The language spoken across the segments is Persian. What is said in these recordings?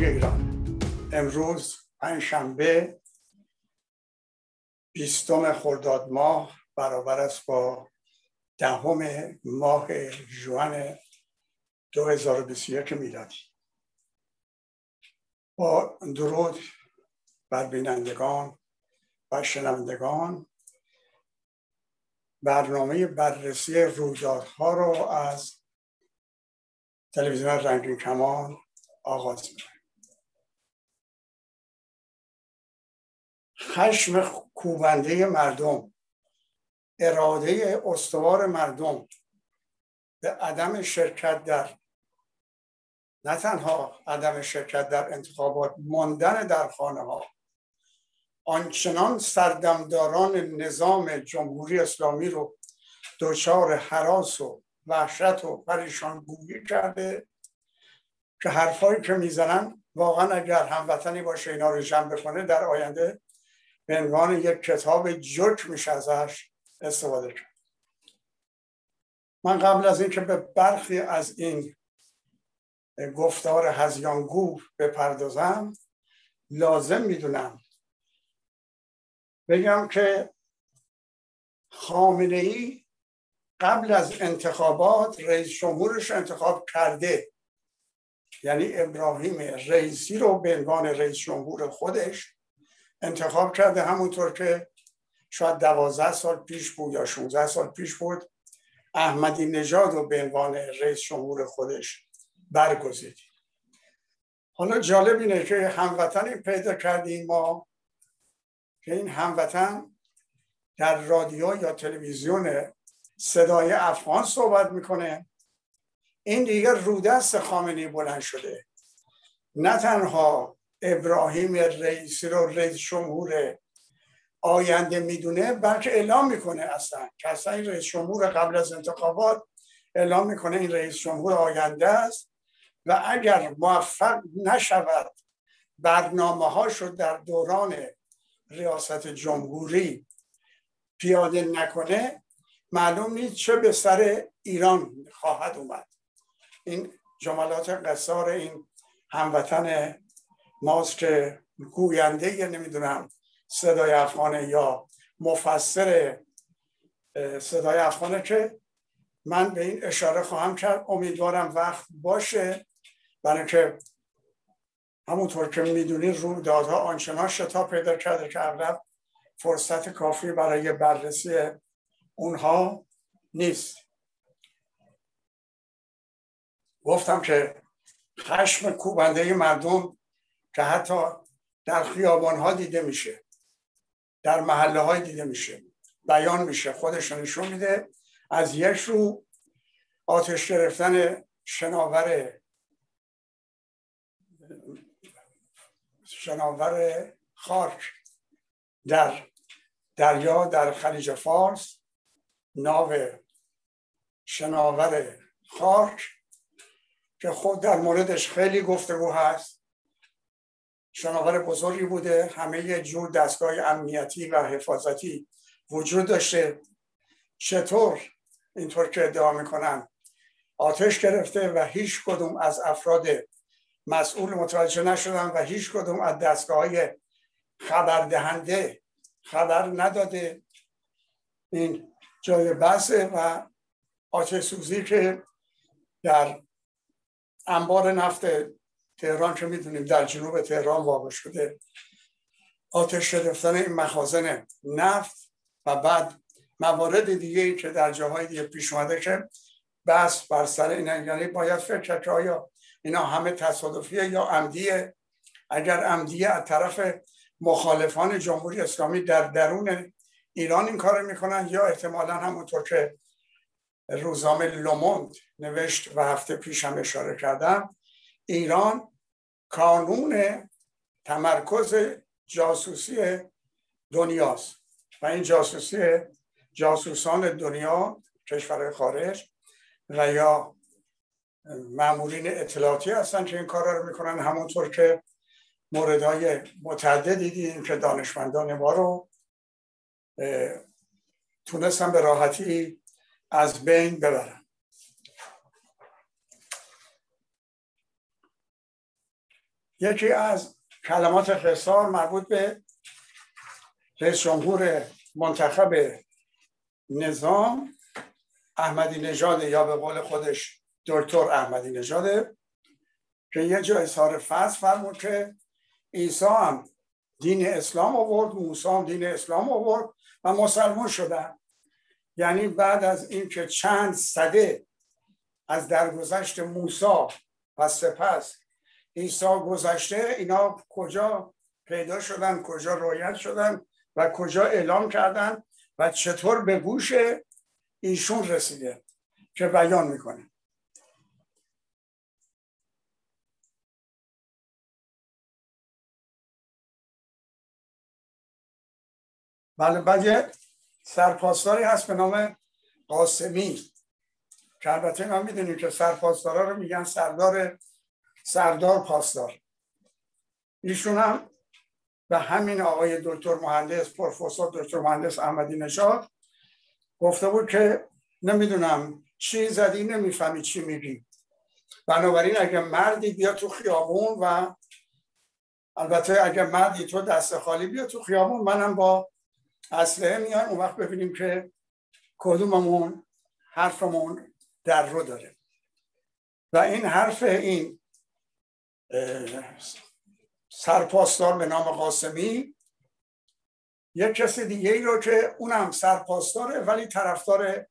پایندگی ایران. امروز پنجشنبه بیستم خرداد ماه برابر است با دهم ماه جوان 2021 میلادی. با درود بر بینندگان و شنوندگان برنامه بررسی رویدادها رو از تلویزیون رنگین کمان آغاز می‌کنه خشم کوبنده مردم اراده استوار مردم به عدم شرکت در نه تنها عدم شرکت در انتخابات ماندن در خانه ها آنچنان سردمداران نظام جمهوری اسلامی رو دچار حراس و وحشت و پریشان گویی کرده که حرفایی که می‌زنن واقعا اگر هموطنی باشه اینا رو جمع بکنه در آینده به عنوان یک کتاب جک میشه ازش استفاده کرد. من قبل از اینکه به برخی از این گفتار هزیانگو بپردازم لازم می‌دونم بگم که خامنه ای قبل از انتخابات رئیس جمهورش انتخاب کرده. یعنی ابراهیم رئیسی رو به عنوان رئیس جمهور خودش انتخاب کرده همونطور که شاید دوازده سال پیش بود یا 16 سال پیش بود احمدی نژاد رو به عنوان رئیس جمهور خودش برگزید. حالا جالب اینه که هموطنی پیدا کردیم ما که این هموطن در رادیو یا تلویزیون صدای افغان صحبت می‌کنه. این دیگه رودست خامنی بلند شده. نه تنها ابراهیم رئیسی رو رئیس جمهور آینده می‌دونه بلکه اعلام می‌کنه اصلا که اصلا این رئیس جمهور قبل از انتخابات اعلام می‌کنه این رئیس جمهور آینده است. و اگر موفق نشود برنامه ها شد در دوران ریاست جمهوری پیاده نکنه معلوم نیست چه به سر ایران خواهد اومد. این جملات قصار این هموطن ماست که گوینده یا نمی‌دونم صدای افغانه یا مفسر صدای افغانه که من به این اشاره خواهم کرد. امیدوارم وقت باشه. برای که همونطور که می‌دونید رویدادها آنچنان شتاب پیدا کرده که اغلب فرصت کافی برای بررسی اونها نیست. گفتم که خشم کوبنده مردم که حتی در خیابان ها دیده میشه در محله های دیده میشه بیان میشه خودش نشون میده. از یک رو آتش گرفتن شناور شناور خاک در دریا در خلیج فارس ناو شناور خاک که خود در موردش خیلی گفتگو هست. شناور بزرگی بوده. همه جور دستگاه امنیتی و حفاظتی وجود داشته. چطور؟ اینطور که ادعا می‌کنن آتش گرفته و هیچ کدوم از افراد مسئول متوجه نشدن و هیچ کدوم از دستگاه های خبردهنده خبر نداده. این جای بحثه و آتش سوزی که در انبار نفت تهران که می‌دونیم در جنوب تهران واقع شده. آتش گرفتن این مخازن نفت و بعد موارد دیگه ای که در جاهای دیگه پیش اومده که بس بر سر اینا یعنی باید فکر کرد که آیا اینا همه تصادفیه یا عمدیه؟ اگر عمدیه از طرف مخالفان جمهوری اسلامی در درون ایران این کار می‌کنن یا احتمالا همونطور که روزنامه لوموند نوشت و هفته پیش هم اشاره کردم ایران کانون تمرکز جاسوسی دنیاست. و این جاسوسی جاسوسان دنیا کشور خارج و یا معمولین اطلاعاتی هستن که این کار رو می‌کنن. همونطور که موردهای متعددی دیدیم که دانشمندان ما رو تونستن به راحتی از بین ببرن. یکی از کلمات خسار مربوط به رئیس جمهور منتخب نظام احمدی نژاد یا به قول خودش دکتر احمدی نژاده که یه جا اظهار فصل فرمود که عیسی هم دین اسلام آورد موسی هم دین اسلام آورد و مسلمان شدن. یعنی بعد از اینکه چند صده از درگذشت موسی و سپس عیسی گذشته اینا کجا پیدا شدن کجا رویت شدن و کجا اعلام کردن و چطور به گوش ایشون رسیده که بیان می‌کنه. بله بعد سرپاسداری هست به نام قاسمی که البته ما می‌دونیم که سرپاسدارا رو میگن سردار سردار پاسدار. ایشون هم به همین آقای دکتر مهندس پروفسور دکتر مهندس احمدی نژاد گفته بود که نمی‌دونم چی زدی نمی‌فهمی چی میگی. بنابراین اگه مردی بیا تو خیابون و البته اگه مردی تو دست خالی بیا تو خیابون منم با اسلحه میان اون وقت ببینیم که کدوممون حرفمون در رو داره. و این حرف این سرپاسدار به نام قاسمی. یک کسی دیگه ای رو که اونم سرپاسداره ولی طرفدار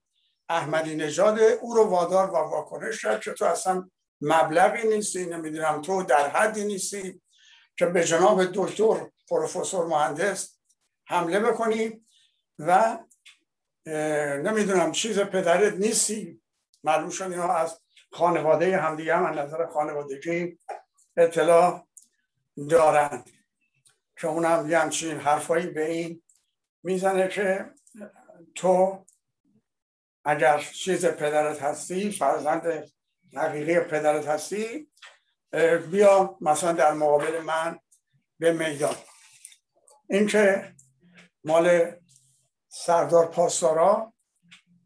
احمدی نژاد او رو وادار و واکنش کرد که تو اصلا مبلغی نیستی نمی‌دونم تو در حدی نیستی که به جناب دکتر پروفسور مهندس حمله بکنی و نمی‌دونم چیز پدرت نیستی. معلوم شد اینا از خانواده همدیگه هم از نظر خانوادگی اطلاع دارند که اونم یه همچین حرفایی به این می‌زنه که تو اگر چیز پدرت هستی فرزند حقیقی پدرت هستی بیا مثلا در مقابل من به میدان. این که مال سردار پاسدارا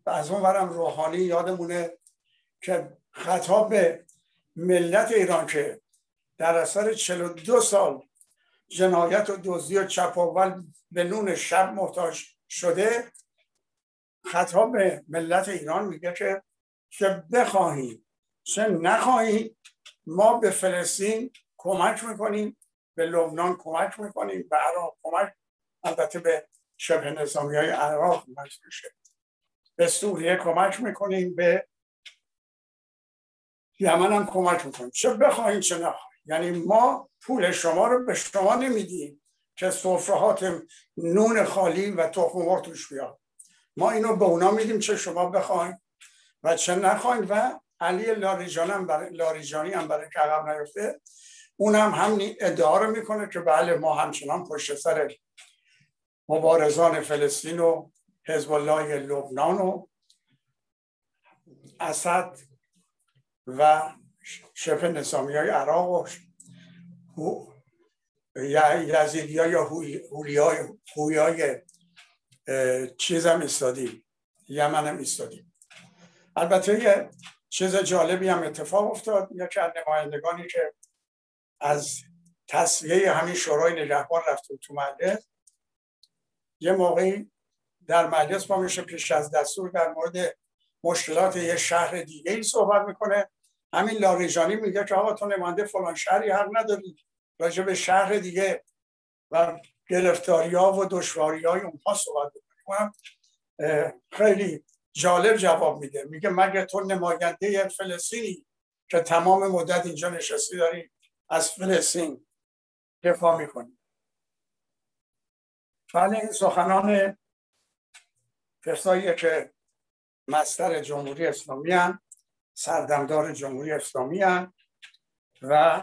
از اون ورم روحانی یادمونه که خطاب به ملت ایران که در اثر 42 سال جنایت و دزدی و چپاول به نون شب محتاج شده خطاب به ملت ایران میگه که چه بخواهیم چه نخواهیم ما به فلسطین کمک می‌کنیم به لبنان کمک می‌کنیم به عراق کمک البته به شبه نظامی های عراق میشه. به سوریه کمک می‌کنیم به یمن هم کمک می‌کنیم. چه بخواهیم چه نخواهیم یعنی ما پول شما رو به شما نمیدیم که صفرهات نون خالی و تخم توش بیاد. ما اینو به اونا میدیم چه شما بخوایم و چه نخوایم و علی لاریجانی هم برای, لاریجانی هم برای که عقب نیفته اون هم هم ادعا رو می‌کنه که بله ما همچنان پشت سر مبارزان فلسطین و حزب الله لبنان و اسد و شبه نظامی های عراق و یزیدی ها یا هوی های چیز هم استادیم یمن هم استادیم البته یه چیز جالبی هم اتفاق افتاد. یکی از نمایندگانی که از تصویه همین شورای نگهبان رفت تو مجلس یه موقعی در مجلس با میشه پیش از دستور در مورد مشکلات یه شهر دیگه ای صحبت می‌کنه. همین لاریجانی میگه که آقا تو نماینده فلان شهری حق نداری راجع به شهر دیگه و گرفتاری ها و دشواری های اونها صحبت بکنیم خیلی جالب جواب میده. میگه مگه تو نماینده فلسطینی که تمام مدت اینجا نشستی داری از فلسطین دفاع می‌کنی؟ بله این سخنان کسایی که مستر جمهوری اسلامی هم سردمدار جمهوری اسلامی هم و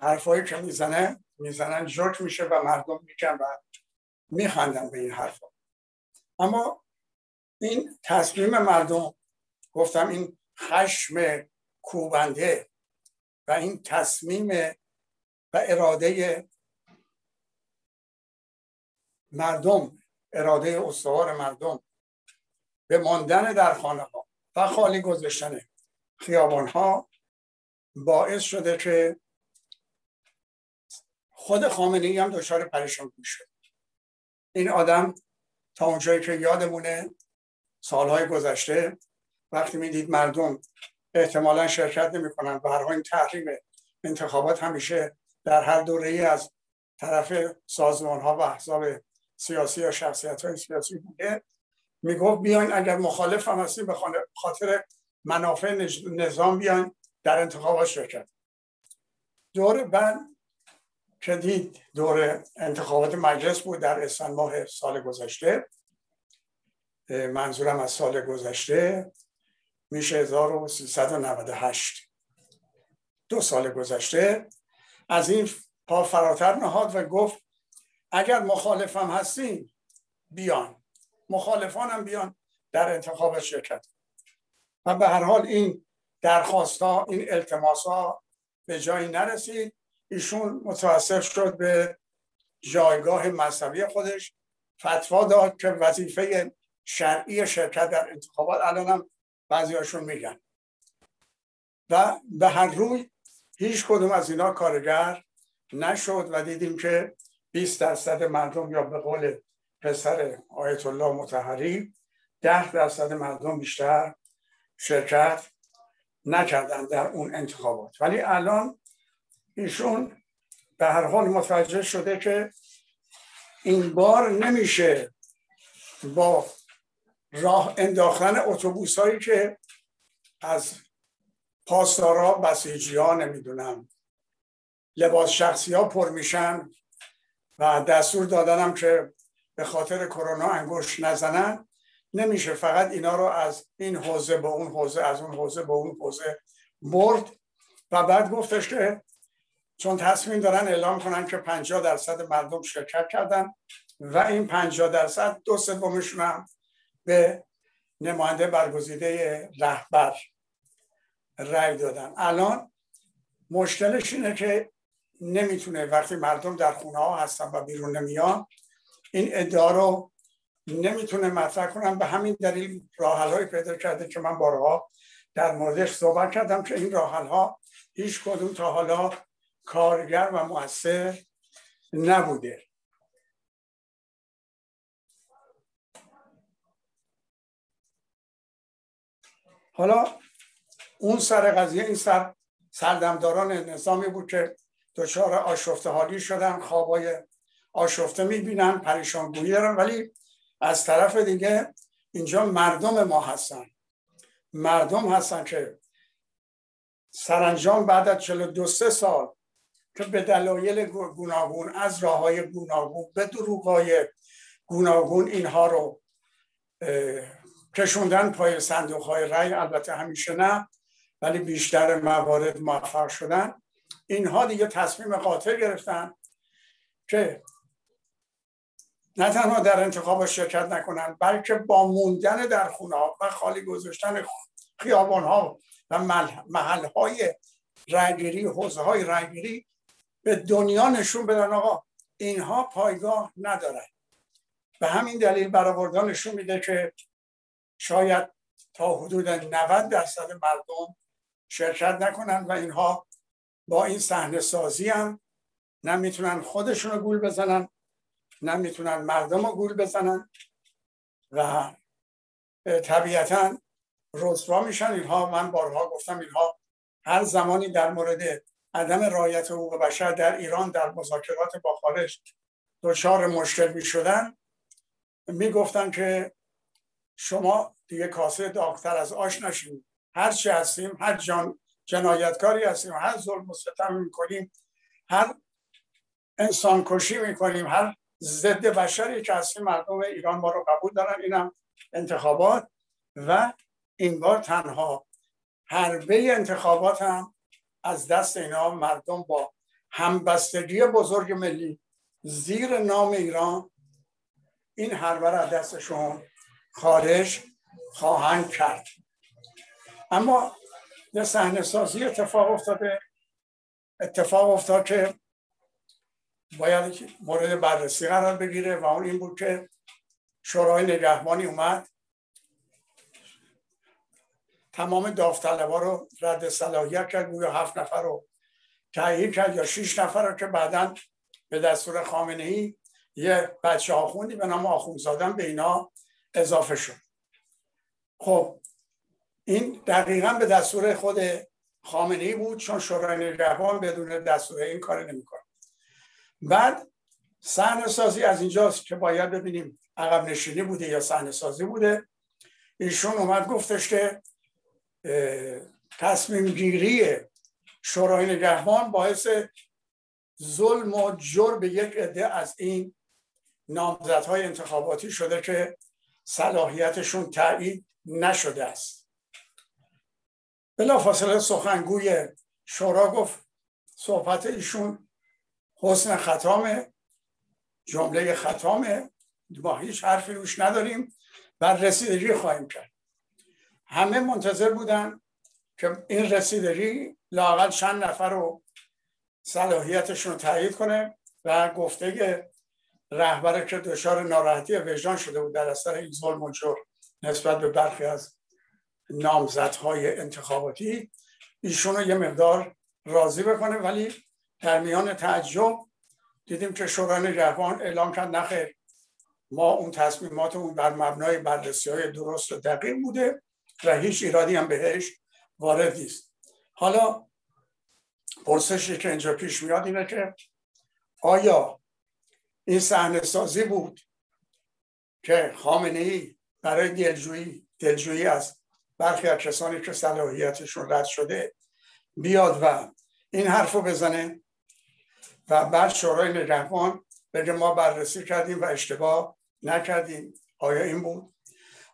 حرفایی که می‌زنه می‌زنن جوک میشه و مردم میکن و میخندن به این حرفا. اما این تصمیم مردم گفتم این خشم کوبنده و این تصمیم و اراده مردم اراده استوار مردم به ماندن در خانه ها و خالی گذاشتن خیابان ها باعث شده که خود خامنه ای هم دچار پریشان شد این آدم تا اونجایی که یادمونه سالهای گذشته وقتی می‌دید مردم احتمالا شرکت نمی‌کنن و هر این تحریم انتخابات همیشه در هر دوره ای از طرف سازمان ها و احزاب سیاسی یا شخصیت های سیاسی بوده می‌گفت بیاین اگر مخالف هم هستیم به خاطر منافع نظام بیاین در انتخابات شرکت. دور بعد که دید دور انتخابات مجلس بود در اسفند ماه سال گذشته منظورم از سال گذشته میشه 1398 دو سال گذشته. از این پا فراتر نهاد و گفت اگر مخالفم هستین بیان. مخالفانم بیان در انتخاب شرکت. و به هر حال این درخواست ها این التماس ها به جایی نرسید. ایشون متوسط شد به جایگاه مذهبی خودش. فتوا داد که وظیفه شرعی شرکت در انتخابات الان هم بعضی هاشون میگن. و به هر روی هیچ کدوم از اینا کارگر نشد و دیدیم که 20 درصد مردم یا به قول پسر آیت الله متحری ده درصد مردم بیشتر شرکت نکردن در اون انتخابات. ولی الان ایشون به هر حال متوجه شده که این بار نمیشه با راه انداختن اتوبوس هایی که از پاسدارا بسیجی ها نمی‌دونم لباس شخصی ها پر میشن و دستور دادنم که به خاطر کرونا انگوش نزنن نمیشه فقط اینا رو از این حوزه به اون حوزه از اون حوزه به اون حوزه برد. و بعد گفتش که چون تصمیم دارن اعلام کنن که 50 درصد مردم شرکت کردن و این 50 درصد دو سومشون هم به نماینده برگزیده رهبر رأی دادن. الان مشکلش اینه که نمی‌تونه وقتی مردم در خونه ها هستن و بیرون نمیان این ادعا رو نمی‌تونه مطرح کنم. به همین دلیل راحل پیدا کرده که من بارها در موردش صحبت کردم که این راحل ها هیچ کدوم تا حالا کارگر و مؤثر نبوده. حالا اون سر قضیه این سر سردمداران نظامی بود که دچار آشفته حالی شدن خوابای آشفته می‌بینن پریشانگویی دارن ولی از طرف دیگه اینجا مردم ما هستن. مردم هستن که سرانجام بعد از 42 سه سال که به دلایل گوناگون از راه های گوناگون به دروغ های گوناگون اینها رو کشوندن پای صندوق های رای البته همیشه نه ولی بیشتر موارد موفق شدن. اینها دیگه تصمیم قاطع گرفتن که نه تنها در انتخاب شرکت نکنن بلکه با موندن در خونه و خالی گذاشتن خیابان ها و محل های رنگیری حوزه های رنگیری به دنیا نشون بدن آقا اینها پایگاه ندارن. به همین دلیل برآوردن نشون میده که شاید تا حدود 90 درصد مردم شرکت نکنن و اینها با این صحنه سازی هم نمی‌تونن خودشون رو گول بزنن. نمی‌تونن مردم رو گول بزنن و طبیعتا رسوا میشن. اینها من بارها گفتم اینها هر زمانی در مورد عدم رایت حقوق بشر در ایران در مذاکرات با خارج دچار مشکل می شدن می گفتن که شما دیگه کاسه داغتر از آش نشین. هر چی هستیم هر جان جنایتکاری هستیم هر ظلم و ستم می‌کنیم هر انسان کشی می‌کنیم هر ضد بشری که هستیم مردم ایران ما رو قبول دارن اینم انتخابات. و این بار تنها حربه انتخابات هم از دست اینا مردم با همبستگی بزرگ ملی زیر نام ایران این حربه را دستشون خارج خواهند کرد. اما یه صحنه سازی اتفاق افتاده اتفاق افتاد که باید مورد بررسی قرار بگیره و اون این بود که شورای نگهبانی اومد. تمام داوطلبا رو رد صلاحیت کرد گویا هفت نفر رو تایید کرد یا شیش نفر رو که بعدا به دستور خامنه ای یه بچه آخوندی به نام آخوندزادن به اینا اضافه شد. خب این دقیقا به دستور خود خامنه ای بود چون شورای نگهبان بدون دستور این کار نمی‌کنه بعد صحنه سازی از اینجاست که باید ببینیم عقب نشینی بوده یا صحنه سازی بوده. ایشون اومد گفتش که تصمیم گیری شورای نگهبان باعث ظلم و به یک عده از این نامزدهای انتخاباتی شده که صلاحیتشون تایید نشده است. بلافاصله سخنگوی شورا گفت صحبت ایشون حسن ختامه جمله ختامه. ما هیچ حرفی روش نداریم. و رسیدگی خواهیم کرد. همه منتظر بودن که این رسیدگی لاقل چند نفر رو صلاحیتشون رو تایید کنه و گفته رهبر که دچار ناراحتی وجدان شده بود در اثر این ظلم و نسبت به برخی از نامزدهای انتخاباتی ایشون رو یه مقدار راضی بکنه. ولی در میان تعجب دیدیم که شورای نگهبان اعلام کرد نخیر ما اون تصمیماتمون بر مبنای بررسی های درست و دقیق بوده و هیچ ایرادی هم بهش وارد نیست. حالا پرسشی که اینجا پیش میاد اینه که آیا این صحنه سازی بود که خامنه ای برای دلجویی دلجویی از برخی از کسانی که صلاحیتشون رد شده بیاد و این حرف رو بزنه؟ و بعد شورای نگهبان بگه ما بررسی کردیم و اشتباه نکردیم. آیا این بود؟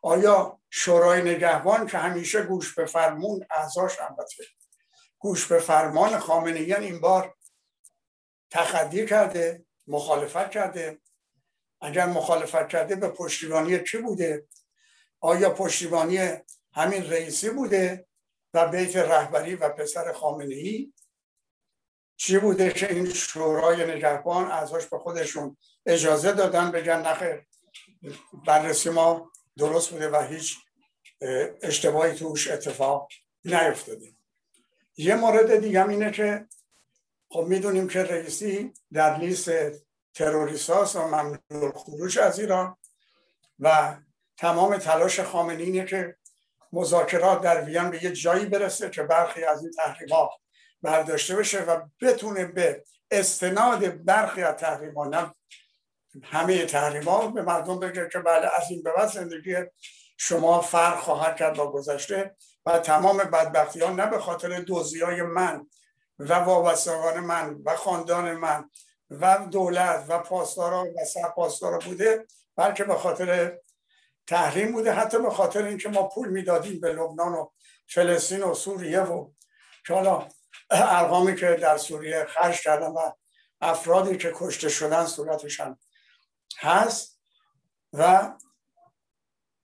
آیا شورای نگهبان که همیشه گوش به فرمون اعضاش البته گوش به فرمان خامنه این بار تخدی کرده مخالفت کرده اگر مخالفت کرده به پشتیبانی چی بوده؟ آیا پشتیبانی همین رئیسی بوده و بیت رهبری و پسر خامنه ای چی بوده که این شورای نگهبان ازش به خودشون اجازه دادن بگن نخیر بررسی ما درست بوده و هیچ اشتباهی توش اتفاق نیفتاده. یه مورد دیگه اینه که خب می‌دونیم که رئیسی در لیست تروریست و ممنوع خروج از ایران و تمام تلاش خامنه اینه که مذاکرات در وین به یه جایی برسه که برخی از این تحریمات برداشته بشه و بتونه به استناد برخی از تحریما نه همه تحریما به مردم بگه که بله از این به بعد زندگی شما فرق خواهد کرد با گذشته و تمام بدبختی ها نه به خاطر دوزی های من و وابستگان من و خاندان من و دولت و پاسدارا و سرپاسدارا بوده بلکه به خاطر تحریم بوده حتی به خاطر اینکه ما پول می‌دادیم به لبنان و فلسطین و سوریه و که ارقامی که در سوریه خرج کردن و افرادی که کشته شدن صورتشان هست و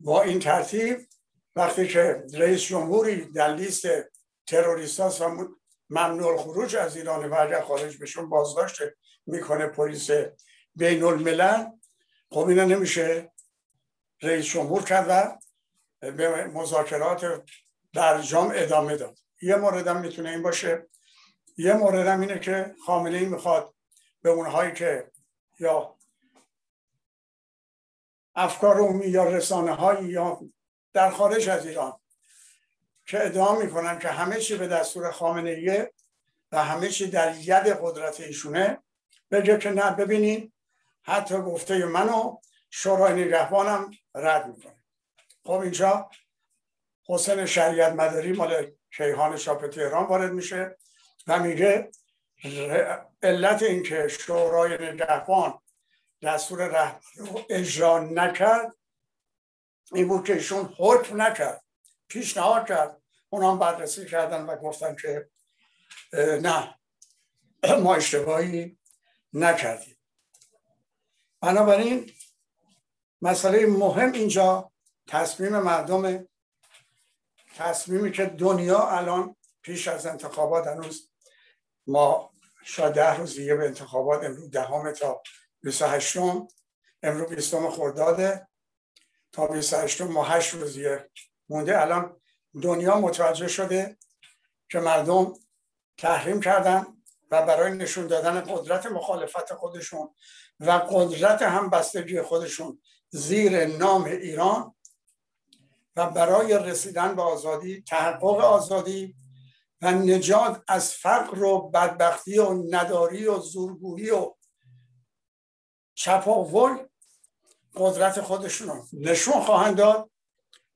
با این ترتیب وقتی که رئیس جمهوری در لیست تروریست و ممنوع خروج از ایران و اگر خارج بشون بازداشت می‌کنه پلیس بین الملل خب اینا نمیشه رئیس جمهور کرد و به مذاکرات برجام ادامه داد. یه مورد هم می‌تونه این باشه. یه مورد هم اینه که خامنه ای می‌خواد به اونهایی که یا افکار عمومی یا رسانه هایی یا در خارج از ایران که ادعا می‌کنن که همه چی به دستور خامنه ایه و همه چی در ید قدرت ایشونه بگه که نه ببینین حتی گفته منو شورای نگهبانم رد می‌کنه. خب اینجا حسین شریعت مداری مال کیهان شاپ تهران وارد میشه. و میگه علت اینکه شورای نگهبان دستور رهبر رو اجرا نکرد این بود که ایشون حکم نکرد پیشنهاد کرد اونا بررسی کردن و گفتن که نه ما اشتباهی نکردیم. بنابراین مسئله مهم اینجا تصمیم مردم تصمیمی که دنیا الان پیش از انتخابات هنوز ما شاید ده روز دیگه به انتخابات امروز دهم تا 28 امروز 20 خرداده. تا 28 ما 8 روز دیگه مونده. الان دنیا متوجه شده که مردم تحریم کردن و برای نشون دادن قدرت مخالفت خودشون و قدرت همبستگی خودشون زیر نام ایران و برای رسیدن به آزادی تحقق آزادی و نجات از فقر و بدبختی و نداری و زورگویی و چپاول قدرت خودشون نشون خواهند داد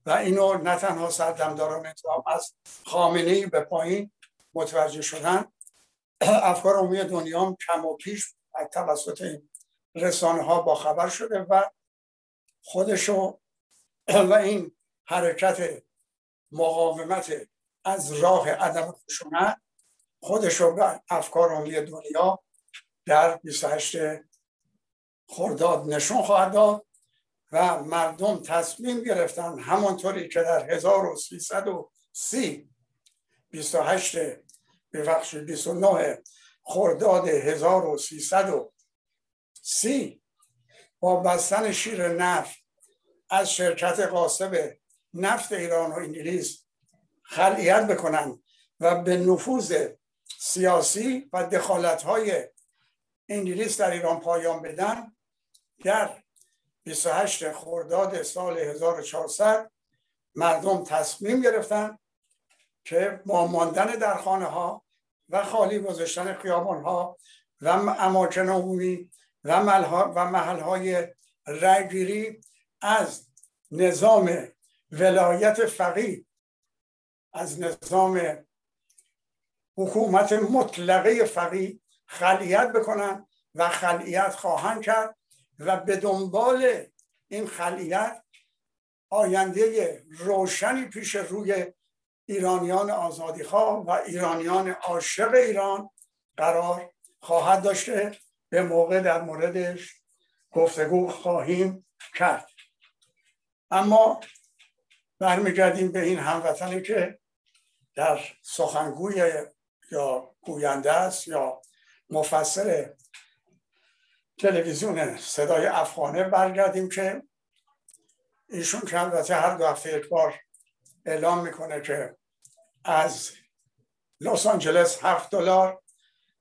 و اینو نه تنها سردمداران انتخاب از خامنه ای به پایین متوجه شدن. افکار عمومی دنیا هم کم و پیش توسط این رسانه ها با خبر شده و خودشو و این حرکت مقاومت از راه عدم خشونت خودشو به افکار عمومی دنیا در 28 خرداد نشون خواهد داد و مردم تصمیم گرفتن همانطوری که در 1330 28 ببخش 29 خرداد 1330 با بستن شیر نفت از شرکت قاسب نفت ایران و انگلیس خلعیت بکنن و به نفوذ سیاسی و دخالت های انگلیس در ایران پایان بدن. در 28 خرداد سال 1400 مردم تصمیم گرفتن که با ماندن در خانه ها و خالی گذاشتن خیابان ها و اماکن عمومی و محل های رگیری از نظام ولایت فقید از نظام حکومت مطلقه فقید خلیت بکنن و خلیت خواهند کرد و به دنبال این خلیت آینده روشنی پیش روی ایرانیان آزادیخواه و ایرانیان عاشق ایران قرار خواهد داشته به موقع در موردش گفتگو خواهیم کرد. اما برمیگردیم به این هموطنی که در سخنگوی یا گوینده است یا مفسر تلویزیون صدای افغانه برگردیم که ایشون که البته هر دو هفته یک بار اعلام می‌کنه که از لس آنجلس هفت دلار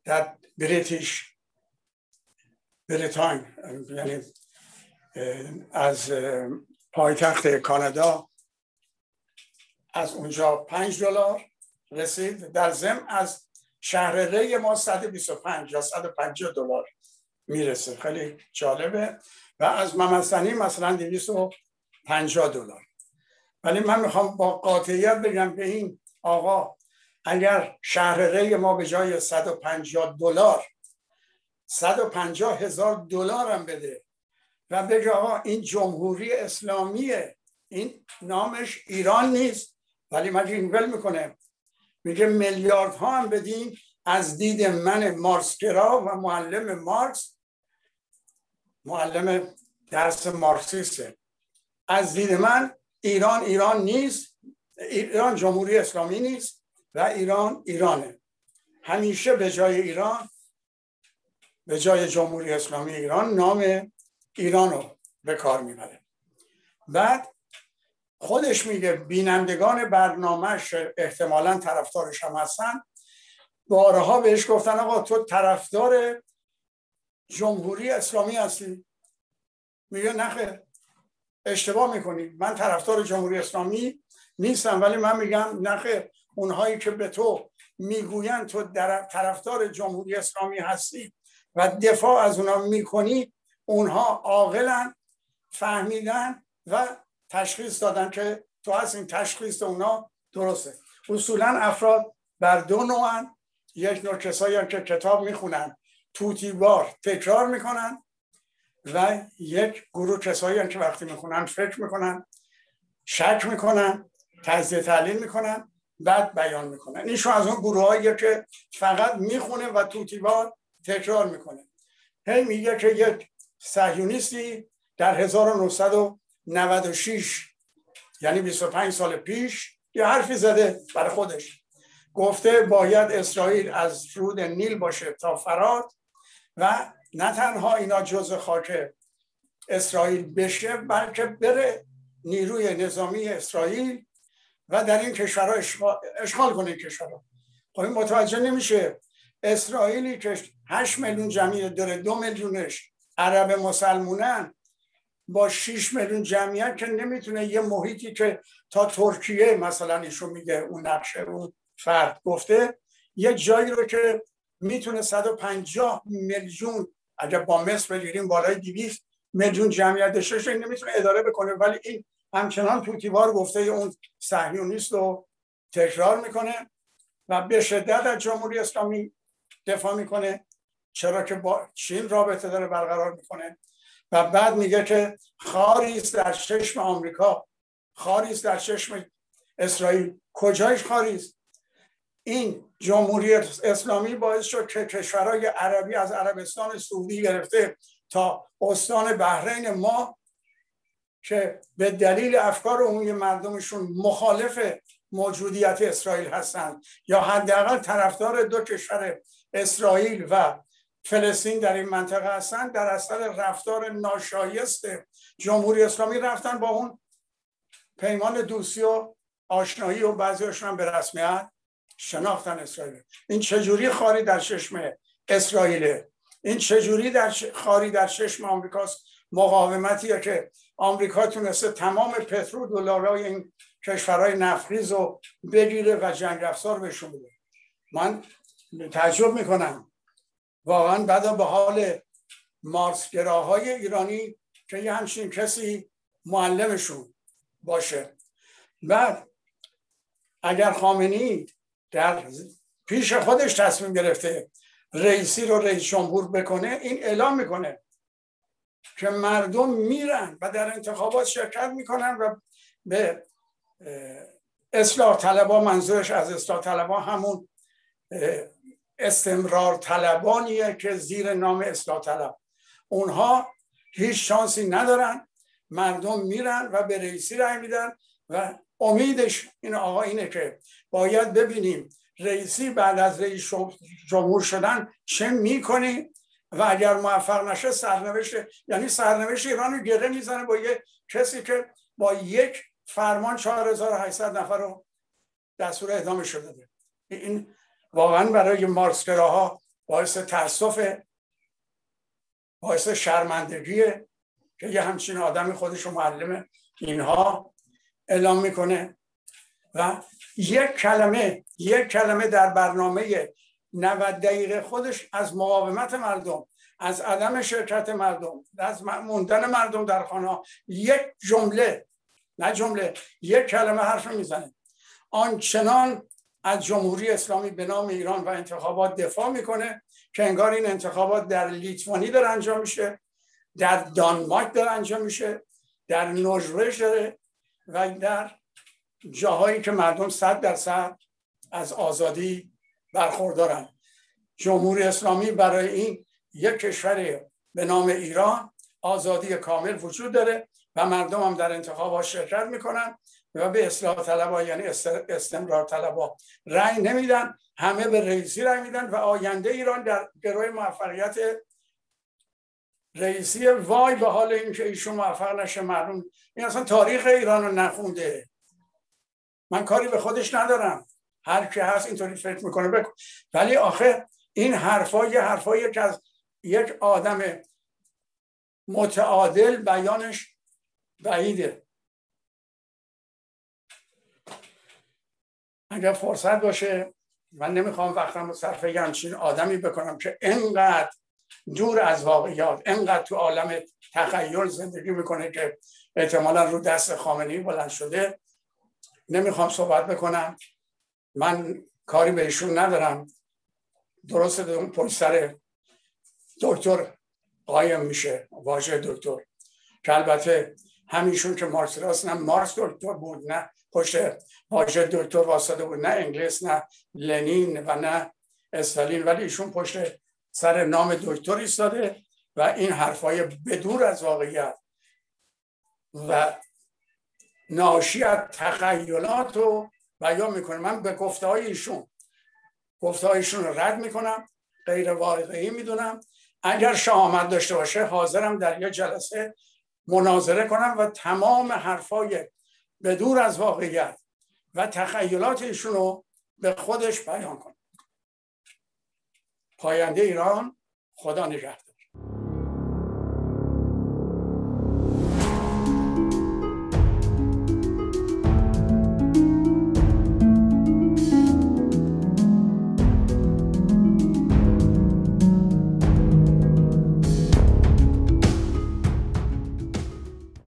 در بریتیش بریتاین یعنی از پایتخت کانادا از اونجا پنج دلار رسید. در زم از شهر ری ما 125 یا 150 دلار می‌رسه. خیلی جالبه. و از ممسنی مثلا 250 دلار. ولی من می‌خوام با قاطعیت بگم به این آقا اگر شهر ری ما به جای 150 دلار 150 هزار دلار هم بده و بگه آقا این جمهوری اسلامیه. این نامش ایران نیست. ولی من این می‌کنه. میگه میلیارد ها هم بدین از دید من مارکسگرا و معلم مارکس. معلم درس مارکسیسته. از دید من ایران ایران نیست. ایران جمهوری اسلامی نیست و ایران ایرانه. همیشه به جای ایران به جای جمهوری اسلامی ایران نام ایران رو به کار می‌بره. بعد خودش میگه بینندگان برنامهش احتمالا طرفدارش هم هستن. بارها بهش گفتن آقا تو طرفدار جمهوری اسلامی هستی. میگه نخه اشتباه می‌کنی. من طرفدار جمهوری اسلامی نیستم ولی من میگم نخه اونهایی که به تو می‌گوین تو در طرفدار جمهوری اسلامی هستی و دفاع از اونها می‌کنی اونها عاقلن فهمیدن و تشخیص دادن که تو از این تشخیص اونا درسته. اصولا افراد بر دو نوعن. یک نوع کسایی که کتاب می‌خونن توتیوار تکرار می‌کنن و یک گروه کسایی که وقتی می‌خونن فکر می‌کنن شک می‌کنن تجزیه تحلیل می‌کنن بعد بیان می‌کنن. اینشون از اون گروه که فقط می‌خونه و توتیوار تکرار می‌کنه. هی میگه که یک سهیونیستی در 1996 یعنی 25 سال پیش یه حرفی زده برای خودش. گفته باید اسرائیل از رود نیل باشه تا فرات و نه تنها اینا جز خاک اسرائیل بشه بلکه بره نیروی نظامی اسرائیل و در این کشورها اشغال کنه کشورها. خب این متوجه نمیشه اسرائیلی که 8 میلیون جمعیت داره دو میلیونش عرب مسلمونن با 6 میلیون جمعیت که نمی‌تونه یه محیطی که تا ترکیه مثلا ایشون میگه اون نقشه اون فرد گفته یه جایی رو که می‌تونه 150 میلیون اگر با مصر بگیریم بالای 200 میلیون جمعیت داشته نمی‌تونه اداره بکنه. ولی این همچنان توتیوار گفته اون صهیونیست رو تکرار می‌کنه و به شدت از جمهوری اسلامی دفاع می‌کنه. چرا که با چین رابطه داره برقرار می‌کنه و بعد میگه که خاری است در چشم آمریکا. خاری است در چشم اسرائیل. کجایش خاری است؟ این جمهوری اسلامی باعث شد که کشورهای عربی از عربستان سعودی گرفته تا استان بحرین ما که به دلیل افکار عمومی مردمشون مخالف موجودیت اسرائیل هستند یا حداقل طرفدار دو کشور اسرائیل و فلسطین در این منطقه هستند در اثر رفتار ناشایست جمهوری اسلامی رفتن با اون پیمان دوستی و آشنایی و بعضیشون به رسمیت شناختن اسرائیل. این چجوری خاری در چشم اسرائیله این چجوری در خاری در چشم آمریکاست؟ مقاومتیه که آمریکا تونسته تمام پترو دلارای این کشورهای نفریز رو بگیره و جنگ افزار بهشون بده. من تعجب می‌کنم. واقعا بعد به حال مارسگراهای ایرانی که یه همچین کسی معلمشون باشه. بعد اگر خامنی در پیش خودش تصمیم گرفته رئیسی رو رئیس جمهور بکنه این اعلام می‌کنه که مردم میرن و در انتخابات شرکت می‌کنن و به اصلاح طلبا منظورش از اصلاح طلبا همون استمرار طلبانیه که زیر نام اصلاح طلب. اونها هیچ شانسی ندارن. مردم میرن و به رئیسی رای میدن و امیدش این آقا اینه که باید ببینیم رئیسی بعد از رئیس جمهور شدن چه می‌کنی و اگر موفق نشه سرنوشت یعنی سرنوشت ایران رو گره می‌زنه با یه کسی که با یک فرمان 4800 نفر رو دستور اعدام شده. این واقعا برای مارکسگراها باعث تاسف باعث شرمندگیه که یه همچین آدمی خودش رو معلم اینها اعلام می‌کنه. و یک کلمه یک کلمه در برنامه 90 دقیقه خودش از مقاومت مردم از عدم شرکت مردم از موندن مردم در خانه یک جمله نه جمله یک کلمه حرف می‌زنه. آنچنان از جمهوری اسلامی به نام ایران و انتخابات دفاع می‌کنه که انگار این انتخابات در لیتوانی داره انجام میشه در دانمارک داره انجام میشه در نروژ و در جاهایی که مردم صد درصد از آزادی برخوردارن. جمهوری اسلامی برای این یک کشور به نام ایران آزادی کامل وجود داره و مردم هم در انتخابات شرکت می‌کنن. و به اصلاح طلبا یعنی استمرار طلبا رأی نمیدن. همه به رئیسی رأی میدن و آینده ایران در گروه موفقیت رئیسی وای به حال اینکه ایشون موفق نشه مردم این اصلا تاریخ ایران رو نخونده. من کاری به خودش ندارم. هر کی هست اینطوری فکر می‌کنه بکن. ولی آخه این حرفا یه حرفایی که از یک آدم متعادل بیانش بعیده. اگر فرصت باشه من نمی‌خوام وقتم صرف همچین آدمی بکنم که انقدر دور از واقعیات انقدر تو عالم تخیل زندگی می‌کنه که احتمالا رو دست خامنی بلند شده. نمی‌خوام صحبت بکنم. من کاری به ایشون ندارم. درست اون پشت سر دکتر قایم میشه واژه دکتر. که البته همیشون که مارکس راست نه مارکس دکتر بود نه پشت واژه دکتر واسطه بود نه انگلیس نه لنین و نه استالین ولی ایشون پشت سر نام دکتر ایستاده و این حرفای بدور از واقعیت و ناشی از تخیلات رو بیان می‌کنه. من به گفته های ایشون گفته هایشون رو رد می‌کنم غیر واقعی می‌دونم. اگر شامت داشته باشه حاضرم در یه جلسه مناظره کنم و تمام حرفای بدور از واقعیت و تخیلات ایشون رو به خودش بیان کنه پاینده ایران خدا نگهدار.